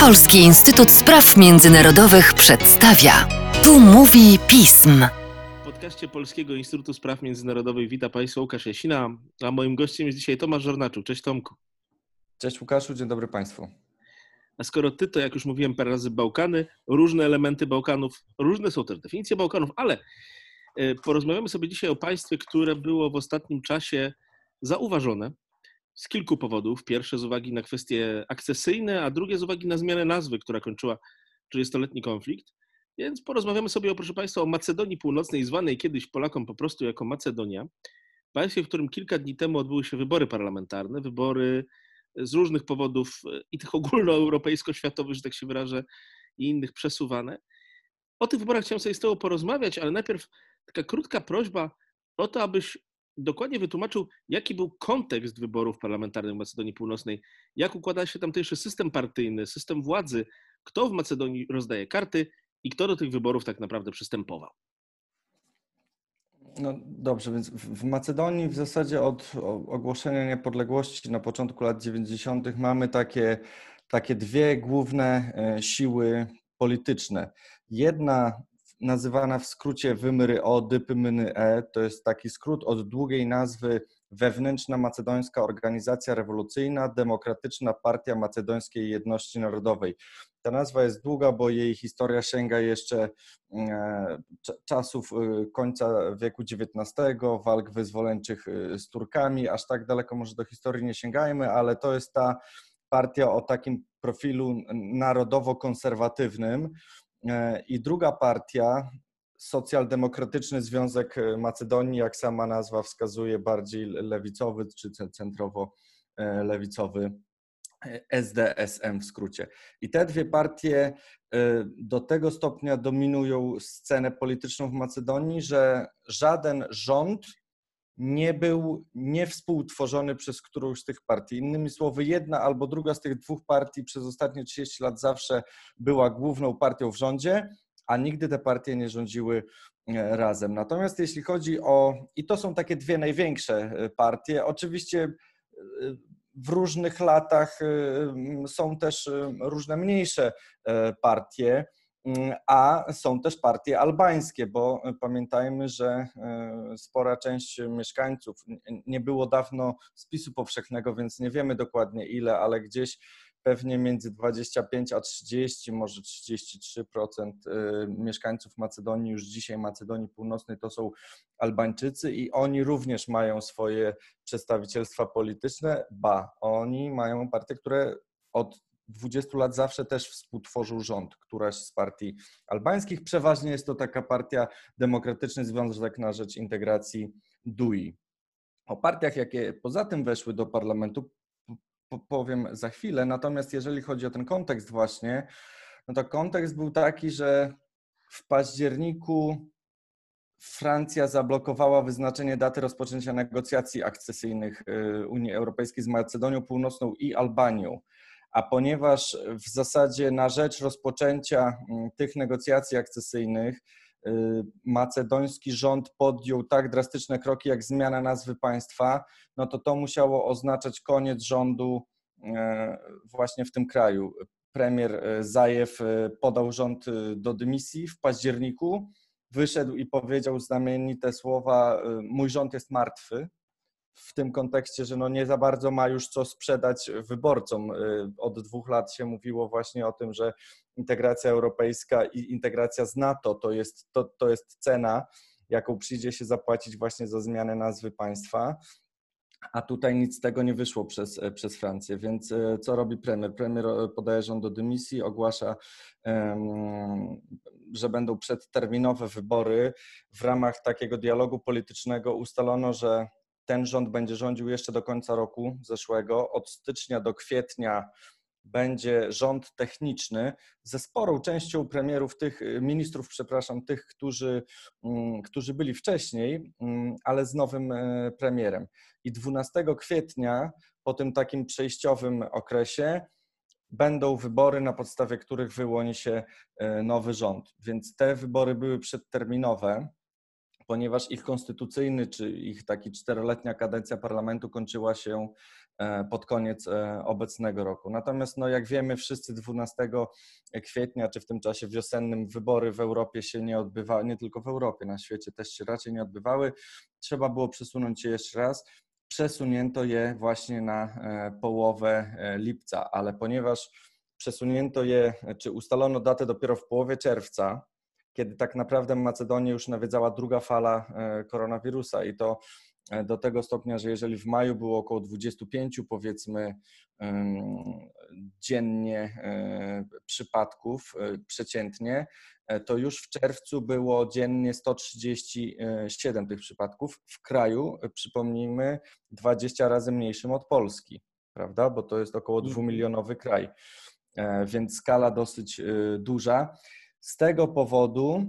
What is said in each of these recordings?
Polski Instytut Spraw Międzynarodowych przedstawia. Tu mówi pism. W podcaście Polskiego Instytutu Spraw Międzynarodowych wita Państwa Łukasz Jasina, a moim gościem jest dzisiaj Tomasz Żornaczuk. Cześć Tomku. Cześć Łukaszu, dzień dobry Państwu. A skoro Ty, to jak już mówiłem parę razy Bałkany, różne elementy Bałkanów, różne są też definicje Bałkanów, ale e, porozmawiamy sobie dzisiaj o państwie, które było w ostatnim czasie zauważone z kilku powodów. Pierwsze z uwagi na kwestie akcesyjne, a drugie z uwagi na zmianę nazwy, która kończyła 30-letni konflikt. Więc porozmawiamy sobie, o, proszę Państwa, o Macedonii Północnej, zwanej kiedyś Polakom po prostu jako Macedonia. Państwie, w którym kilka dni temu odbyły się wybory parlamentarne, wybory z różnych powodów i tych ogólnoeuropejsko-światowych, że tak się wyrażę, i innych przesuwane. O tych wyborach chciałem sobie z Tobą porozmawiać, ale najpierw taka krótka prośba o to, abyś dokładnie wytłumaczył, jaki był kontekst wyborów parlamentarnych w Macedonii Północnej, jak układa się tamtejszy system partyjny, system władzy, kto w Macedonii rozdaje karty i kto do tych wyborów tak naprawdę przystępował. No dobrze, więc w Macedonii w zasadzie od ogłoszenia niepodległości na początku lat 90. mamy takie, takie dwie główne e, siły polityczne. Jedna nazywana w skrócie Wymry O, Dypymyny E, to jest taki skrót od długiej nazwy Wewnętrzna Macedońska Organizacja Rewolucyjna, Demokratyczna Partia Macedońskiej Jedności Narodowej. Ta nazwa jest długa, bo jej historia sięga jeszcze e, czasów e, końca wieku XIX, walk wyzwoleńczych e, z Turkami. Aż tak daleko może do historii nie sięgajmy, ale to jest ta partia o takim profilu narodowo-konserwatywnym. I druga partia, Socjaldemokratyczny Związek Macedonii, jak sama nazwa wskazuje, bardziej lewicowy czy centrowo-lewicowy SDSM w skrócie. I te dwie partie do tego stopnia dominują scenę polityczną w Macedonii, że żaden rząd nie był niewspółtworzony przez którąś z tych partii. Innymi słowy, jedna albo druga z tych dwóch partii przez ostatnie 30 lat zawsze była główną partią w rządzie, a nigdy te partie nie rządziły e, razem. Natomiast jeśli chodzi o, i to są takie dwie największe e, partie, oczywiście e, w różnych latach są też różne mniejsze partie, a są też partie albańskie, bo pamiętajmy, że spora część mieszkańców, nie było dawno spisu powszechnego, więc nie wiemy dokładnie ile, ale gdzieś pewnie między 25 a 30, może 33% mieszkańców Macedonii, już dzisiaj Macedonii Północnej to są Albańczycy i oni również mają swoje przedstawicielstwa polityczne, ba, oni mają partie, które od 20 lat zawsze też współtworzył rząd, któraś z partii albańskich. Przeważnie jest to taka partia Demokratyczny Związek na Rzecz Integracji DUI. O partiach, jakie poza tym weszły do parlamentu, powiem za chwilę. Natomiast jeżeli chodzi o ten kontekst właśnie, no to kontekst był taki, że w październiku Francja zablokowała wyznaczenie daty rozpoczęcia negocjacji akcesyjnych y, Unii Europejskiej z Macedonią Północną i Albanią. A ponieważ w zasadzie na rzecz rozpoczęcia mm, tych negocjacji akcesyjnych y, macedoński rząd podjął tak drastyczne kroki jak zmiana nazwy państwa, no to to musiało oznaczać koniec rządu e, właśnie w tym kraju. Premier e, Zajew e, podał rząd do dymisji w październiku, wyszedł i powiedział znamienite słowa: Mój rząd jest martwy w tym kontekście, że no nie za bardzo ma już co sprzedać wyborcom. Y, od dwóch lat się mówiło właśnie o tym, że integracja europejska i integracja z NATO to jest, to, to jest cena, jaką przyjdzie się zapłacić właśnie za zmianę nazwy państwa. A tutaj nic z tego nie wyszło przez, przez Francję, więc y, co robi premier? Premier y, podaje rząd do dymisji, ogłasza, że będą przedterminowe wybory. W ramach takiego dialogu politycznego ustalono, że ten rząd będzie rządził jeszcze do końca roku zeszłego. Od stycznia do kwietnia będzie rząd techniczny ze sporą częścią premierów, tych ministrów, przepraszam, tych, którzy, mm, którzy byli wcześniej, mm, ale z nowym e, premierem. I 12 kwietnia, po tym takim przejściowym okresie, będą wybory, na podstawie których wyłoni się e, nowy rząd. Więc te wybory były przedterminowe ponieważ ich konstytucyjny czy ich taki czteroletnia kadencja parlamentu kończyła się e, pod koniec e, obecnego roku. Natomiast, no, jak wiemy, wszyscy 12 kwietnia, czy w tym czasie wiosennym, wybory w Europie się nie odbywały, nie tylko w Europie, na świecie też się raczej nie odbywały. Trzeba było przesunąć je jeszcze raz. Przesunięto je właśnie na e, połowę lipca, ale ponieważ przesunięto je, czy ustalono datę dopiero w połowie czerwca, kiedy tak naprawdę Macedonię już nawiedzała druga fala e, koronawirusa i to e, do tego stopnia, że jeżeli w maju było około 25 powiedzmy dziennie e, przypadków przeciętnie, to już w czerwcu było dziennie 137 tych przypadków w kraju, przypomnijmy, 20 razy mniejszym od Polski, prawda? Bo to jest około Mhm. dwumilionowy kraj, więc skala dosyć duża. Z tego powodu,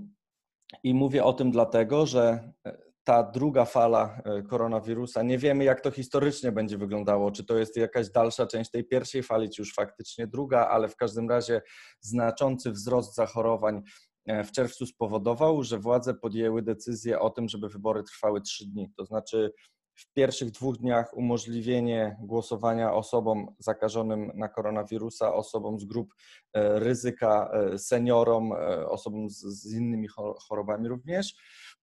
i mówię o tym dlatego, że e, ta druga fala e, koronawirusa, nie wiemy jak to historycznie będzie wyglądało, czy to jest jakaś dalsza część tej pierwszej fali, czy już faktycznie druga, ale w każdym razie znaczący wzrost zachorowań e, w czerwcu spowodował, że władze podjęły decyzję o tym, żeby wybory trwały trzy dni. To znaczy w pierwszych dwóch dniach umożliwienie głosowania osobom zakażonym na koronawirusa, osobom z grup e, ryzyka, e, seniorom, e, osobom z, innymi chorobami również.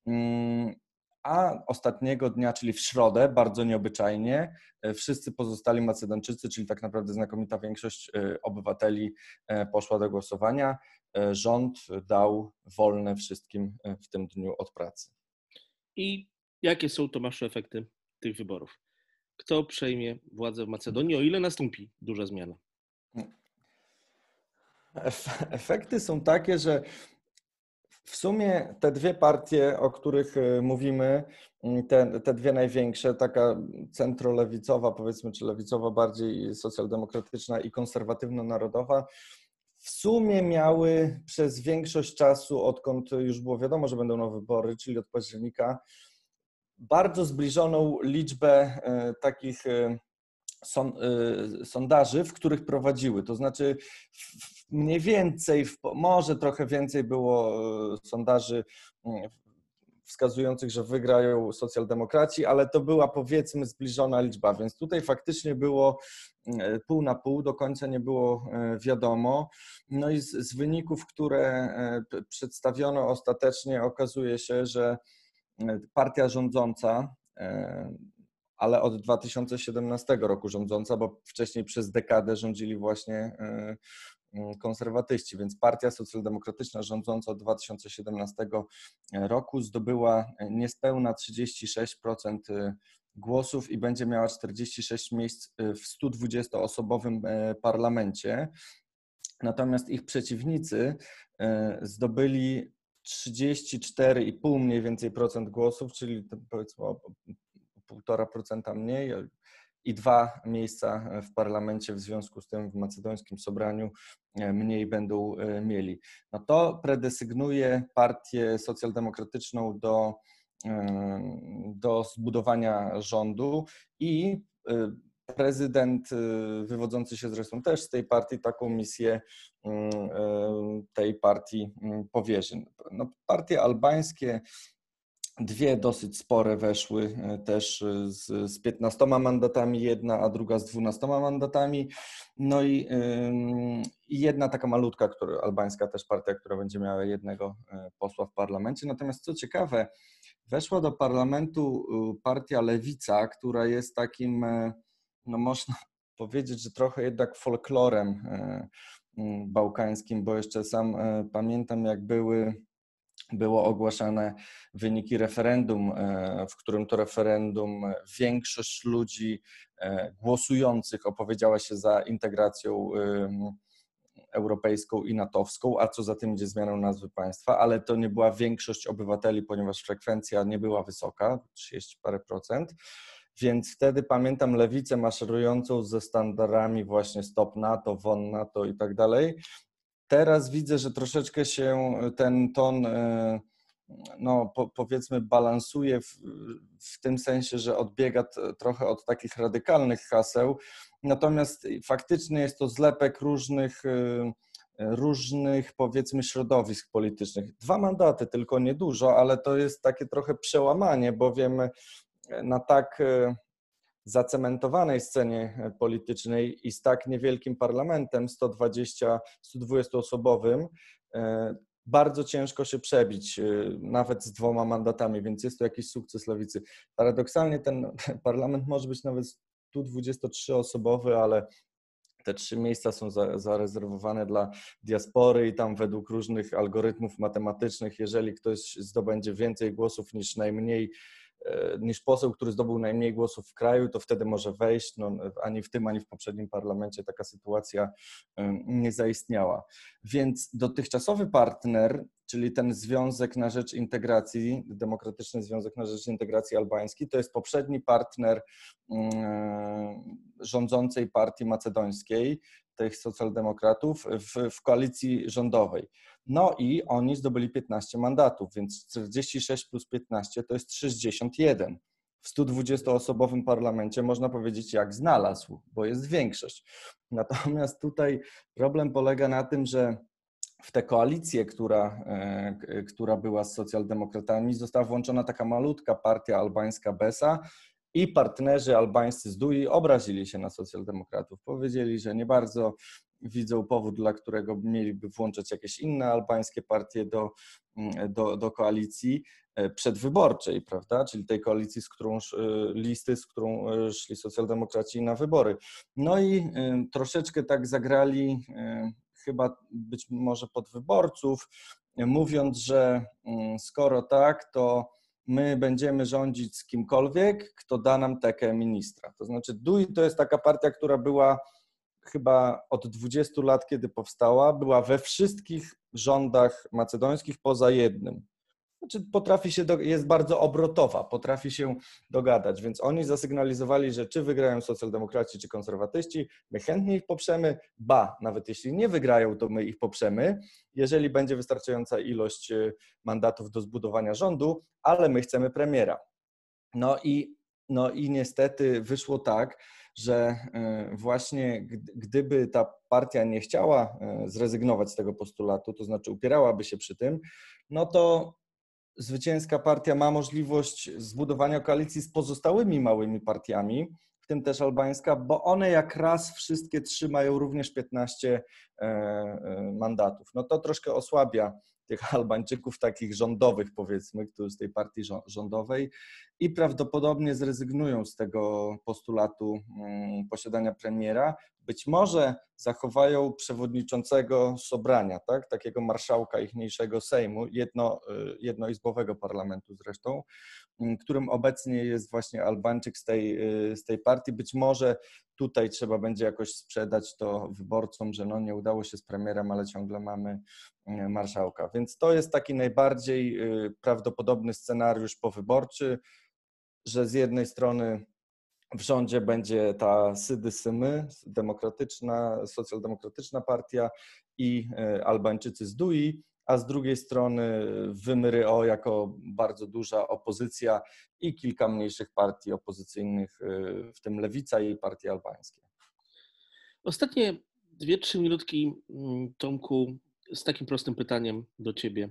Mm, a ostatniego dnia, czyli w środę, bardzo nieobyczajnie, wszyscy pozostali Macedończycy, czyli tak naprawdę znakomita większość obywateli poszła do głosowania. Rząd dał wolne wszystkim w tym dniu od pracy. I jakie są, Tomaszu, efekty tych wyborów. Kto przejmie władzę w Macedonii, o ile nastąpi duża zmiana? Efekty są takie, że w sumie te dwie partie, o których y, mówimy, mm, te, te dwie największe, taka centrolewicowa, powiedzmy, czy lewicowa bardziej socjaldemokratyczna i konserwatywno-narodowa, w sumie miały przez większość czasu, odkąd już było wiadomo, że będą nowe wybory, czyli od października, bardzo zbliżoną liczbę e, takich e, e, sondaży, w których prowadziły. To znaczy mniej więcej, może trochę więcej było sondaży mm, wskazujących, że wygrają socjaldemokraci, ale to była powiedzmy zbliżona liczba, więc tutaj faktycznie było pół na pół, do końca nie było wiadomo. No i z, z wyników, które przedstawiono ostatecznie, okazuje się, że partia rządząca, e, ale od 2017 roku rządząca, bo wcześniej przez dekadę rządzili właśnie e, konserwatyści, więc partia socjaldemokratyczna rządząca od 2017 roku zdobyła niespełna 36% głosów i będzie miała 46 miejsc w 120-osobowym e, parlamencie. Natomiast ich przeciwnicy zdobyli 34,5 mniej więcej procent głosów, czyli powiedzmy o 1,5% mniej i dwa miejsca w parlamencie w związku z tym w macedońskim sobraniu e, mniej będą e, mieli. No to predesygnuje partię socjaldemokratyczną do, e, do zbudowania rządu i prezydent y, wywodzący się zresztą też z tej partii taką misję mm, y, tej partii mm, powierzy. No, partie albańskie Dwie dosyć spore weszły y, też z, z 15 mandatami, jedna, a druga z 12 mandatami. No i, jedna taka malutka, która, albańska też partia, która będzie miała jednego posła w parlamencie. Natomiast co ciekawe, weszła do parlamentu partia Lewica, która jest takim no można powiedzieć, że trochę jednak folklorem e, bałkańskim, bo jeszcze sam e, pamiętam, jak były, było ogłaszane wyniki referendum, e, w którym to referendum większość ludzi głosujących opowiedziała się za integracją europejską i natowską, a co za tym idzie zmianą nazwy państwa, ale to nie była większość obywateli, ponieważ frekwencja nie była wysoka, 30 parę procent. Więc wtedy pamiętam lewicę maszerującą ze standardami właśnie stop NATO, won NATO i tak dalej. Teraz widzę, że troszeczkę się ten ton, e, no po, powiedzmy, balansuje w, w tym sensie, że odbiega trochę od takich radykalnych haseł. Natomiast faktycznie jest to zlepek różnych e, różnych, powiedzmy, środowisk politycznych. Dwa mandaty, tylko niedużo, ale to jest takie trochę przełamanie, bowiem na tak zacementowanej scenie politycznej i z tak niewielkim parlamentem, 120, 120 osobowym, bardzo ciężko się przebić, nawet z dwoma mandatami, więc jest to jakiś sukces lewicy. Paradoksalnie ten parlament może być nawet 123-osobowy, ale te trzy miejsca są za, zarezerwowane dla diaspory i tam według różnych algorytmów matematycznych, jeżeli ktoś zdobędzie więcej głosów niż najmniej E, niż poseł, który zdobył najmniej głosów w kraju, to wtedy może wejść. No, ani w tym, ani w poprzednim parlamencie taka sytuacja nie zaistniała. Więc dotychczasowy partner, czyli ten Związek na Rzecz Integracji, Demokratyczny Związek na Rzecz Integracji Albański, to jest poprzedni partner rządzącej partii macedońskiej, tych socjaldemokratów w, w koalicji rządowej. No i oni zdobyli 15 mandatów, więc 46 plus 15 to jest 61. W 120-osobowym parlamencie można powiedzieć, jak znalazł, bo jest większość. Natomiast tutaj problem polega na tym, że w tę koalicję, która, e, która była z socjaldemokratami, została włączona taka malutka partia albańska BESA, i partnerzy albańscy z DUI obrazili się na socjaldemokratów. Powiedzieli, że nie bardzo widzą powód, dla którego mieliby włączać jakieś inne albańskie partie do, mm, do, do koalicji e, przedwyborczej, prawda? Czyli tej koalicji, z którą e, listy, z którą szli socjaldemokraci na wybory. No i troszeczkę tak zagrali chyba być może pod wyborców, mówiąc, że mm, skoro tak, to my będziemy rządzić z kimkolwiek, kto da nam tekę ministra. To znaczy DUI to jest taka partia, która była chyba od 20 lat, kiedy powstała, była we wszystkich rządach macedońskich poza jednym. Znaczy potrafi się, do, jest bardzo obrotowa, potrafi się dogadać, więc oni zasygnalizowali, że czy wygrają socjaldemokraci, czy konserwatyści, my chętnie ich poprzemy, ba, nawet jeśli nie wygrają, to my ich poprzemy, jeżeli będzie wystarczająca ilość y, mandatów do zbudowania rządu, ale my chcemy premiera. No i, no i niestety wyszło tak, że y, właśnie gdyby ta partia nie chciała y, zrezygnować z tego postulatu, to znaczy upierałaby się przy tym, no to zwycięska partia ma możliwość zbudowania koalicji z pozostałymi małymi partiami, w tym też albańska, bo one jak raz wszystkie trzy mają również 15 e, e, mandatów. No to troszkę osłabia tych Albańczyków takich rządowych, powiedzmy, którzy z tej partii rządowej i prawdopodobnie zrezygnują z tego postulatu mm, posiadania premiera. Być może zachowają przewodniczącego Sobrania, tak? takiego marszałka ichniejszego Sejmu, jedno, y, jednoizbowego parlamentu zresztą, mm, którym obecnie jest właśnie Albańczyk z tej, y, z tej partii. Być może tutaj trzeba będzie jakoś sprzedać to wyborcom, że no nie udało się z premierem, ale ciągle mamy y, marszałka. Więc to jest taki najbardziej prawdopodobny scenariusz powyborczy, że z jednej strony w rządzie będzie ta Sydy-Symy, demokratyczna, socjaldemokratyczna partia i e, Albańczycy z DUI, a z drugiej strony Wymry O jako bardzo duża opozycja i kilka mniejszych partii opozycyjnych, e, w tym Lewica i partie albańskie. Ostatnie dwie, trzy minutki, mm, Tomku, z takim prostym pytaniem do Ciebie.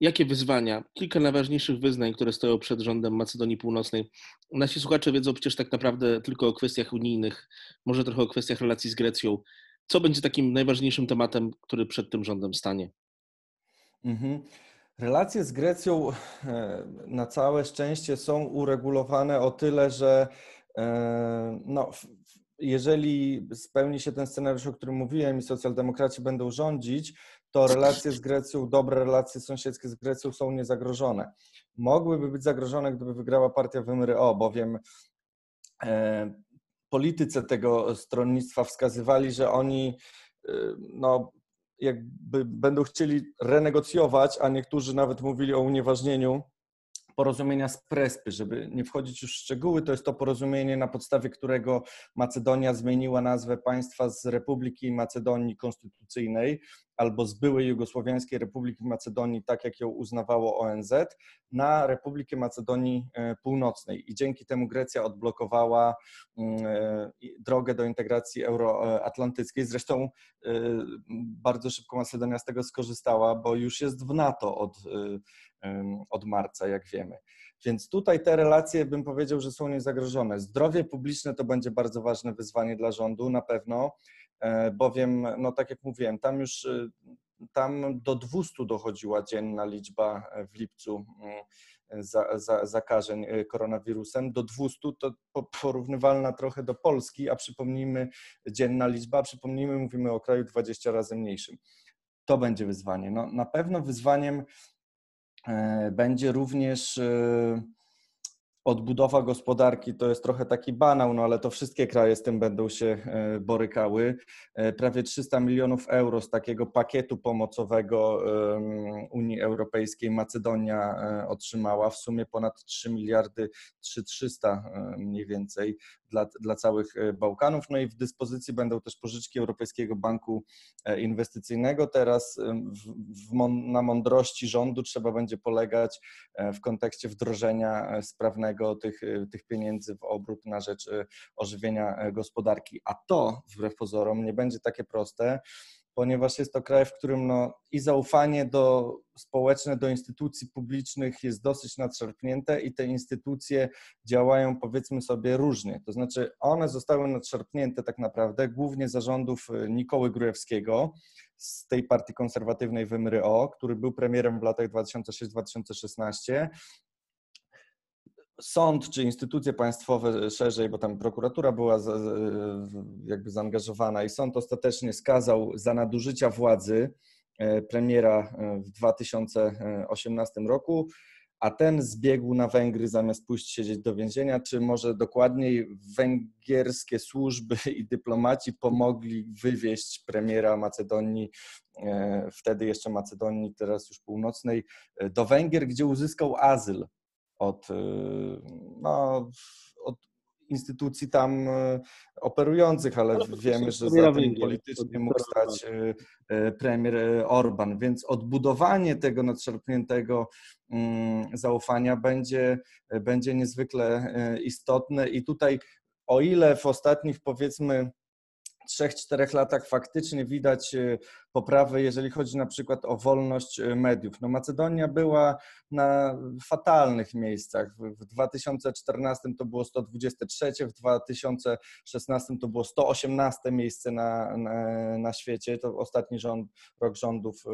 Jakie wyzwania? Kilka najważniejszych wyznań, które stoją przed rządem Macedonii Północnej. Nasi słuchacze wiedzą przecież tak naprawdę tylko o kwestiach unijnych, może trochę o kwestiach relacji z Grecją. Co będzie takim najważniejszym tematem, który przed tym rządem stanie? Mhm. Relacje z Grecją e, na całe szczęście są uregulowane o tyle, że e, no, jeżeli spełni się ten scenariusz, o którym mówiłem i socjaldemokraci będą rządzić, to relacje z Grecją, dobre relacje sąsiedzkie z Grecją są niezagrożone. Mogłyby być zagrożone, gdyby wygrała partia O, bowiem e, politycy tego stronnictwa wskazywali, że oni e, no, jakby będą chcieli renegocjować, a niektórzy nawet mówili o unieważnieniu porozumienia z Prespy, żeby nie wchodzić już w szczegóły, to jest to porozumienie, na podstawie którego Macedonia zmieniła nazwę państwa z Republiki Macedonii Konstytucyjnej albo z byłej Jugosłowiańskiej Republiki Macedonii, tak jak ją uznawało ONZ, na Republikę Macedonii e, Północnej. I dzięki temu Grecja odblokowała mm, e, drogę do integracji euroatlantyckiej. Zresztą e, bardzo szybko Macedonia z tego skorzystała, bo już jest w NATO od, od marca, jak wiemy. Więc tutaj te relacje bym powiedział, że są niezagrożone. Zdrowie publiczne to będzie bardzo ważne wyzwanie dla rządu na pewno, bowiem, no tak jak mówiłem, tam już tam do 200 dochodziła dzienna liczba e, w lipcu mm, za, za, zakażeń e, koronawirusem. Do 200 to porównywalna trochę do Polski, a przypomnijmy dzienna liczba, przypomnijmy, mówimy o kraju 20 razy mniejszym. To będzie wyzwanie. No, na pewno wyzwaniem e, będzie również odbudowa gospodarki to jest trochę taki banał, no ale to wszystkie kraje z tym będą się e, borykały. E, prawie 300 milionów euro z takiego pakietu pomocowego Unii Europejskiej Macedonia e, otrzymała, w sumie ponad 3 miliardy 3300 mniej więcej dla, dla całych Bałkanów. No i w dyspozycji będą też pożyczki Europejskiego Banku Inwestycyjnego. Teraz w, w, na mądrości rządu trzeba będzie polegać w kontekście wdrożenia sprawnego tych, tych pieniędzy w obrót na rzecz y, ożywienia e, gospodarki. A to, wbrew pozorom, nie będzie takie proste, ponieważ jest to kraj, w którym no, i zaufanie do społeczne do instytucji publicznych jest dosyć nadszarpnięte i te instytucje działają powiedzmy sobie różnie. To znaczy one zostały nadszarpnięte tak naprawdę głównie zarządów y, Nikoły Grujewskiego z tej partii konserwatywnej WMRO, który był premierem w latach 2006-2016 sąd czy instytucje państwowe szerzej, bo tam prokuratura była jakby zaangażowana i sąd ostatecznie skazał za nadużycia władzy e, premiera e, w 2018 roku, a ten zbiegł na Węgry zamiast pójść siedzieć do więzienia, czy może dokładniej węgierskie służby i dyplomaci pomogli wywieźć premiera Macedonii, e, wtedy jeszcze Macedonii, teraz już północnej, do Węgier, gdzie uzyskał azyl od, y, no, od instytucji tam y, operujących, ale wiemy, że za tym politycznie mógł stać y, premier Orban, więc odbudowanie tego nadszarpniętego mm, zaufania będzie, będzie niezwykle istotne. I tutaj o ile w ostatnich powiedzmy 3-4 latach faktycznie widać poprawę, jeżeli chodzi na przykład o wolność e, mediów. No Macedonia była na fatalnych miejscach. W 2014 to było 123, w 2016 to było 118 miejsce na, na, na świecie. To ostatni rząd, rok rządów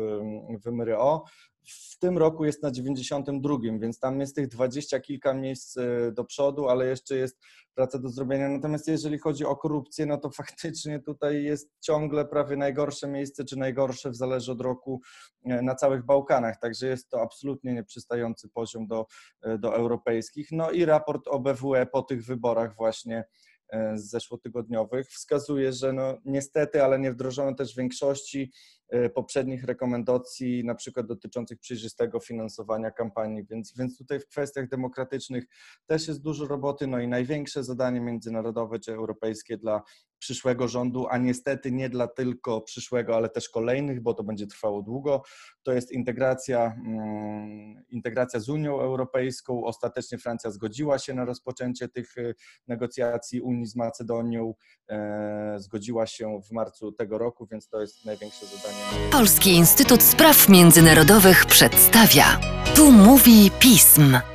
w MRO w tym roku jest na 92, więc tam jest tych dwadzieścia kilka miejsc e, do przodu, ale jeszcze jest praca do zrobienia. Natomiast jeżeli chodzi o korupcję, no to faktycznie tutaj jest ciągle prawie najgorsze miejsce, czy najgorsze, w zależy od roku, e, na całych Bałkanach. Także jest to absolutnie nieprzystający poziom do, e, do europejskich. No i raport OBWE po tych wyborach właśnie z zeszłotygodniowych wskazuje, że no niestety, ale nie wdrożono też większości E, poprzednich rekomendacji, na przykład dotyczących przejrzystego finansowania kampanii, więc, więc tutaj w kwestiach demokratycznych też jest dużo roboty, no i największe zadanie międzynarodowe czy europejskie dla przyszłego rządu, a niestety nie dla tylko przyszłego, ale też kolejnych, bo to będzie trwało długo, to jest integracja, mm, integracja z Unią Europejską. Ostatecznie Francja zgodziła się na rozpoczęcie tych e, negocjacji Unii z Macedonią, e, zgodziła się w marcu tego roku, więc to jest największe zadanie Polski Instytut Spraw Międzynarodowych przedstawia. Tu mówi pism.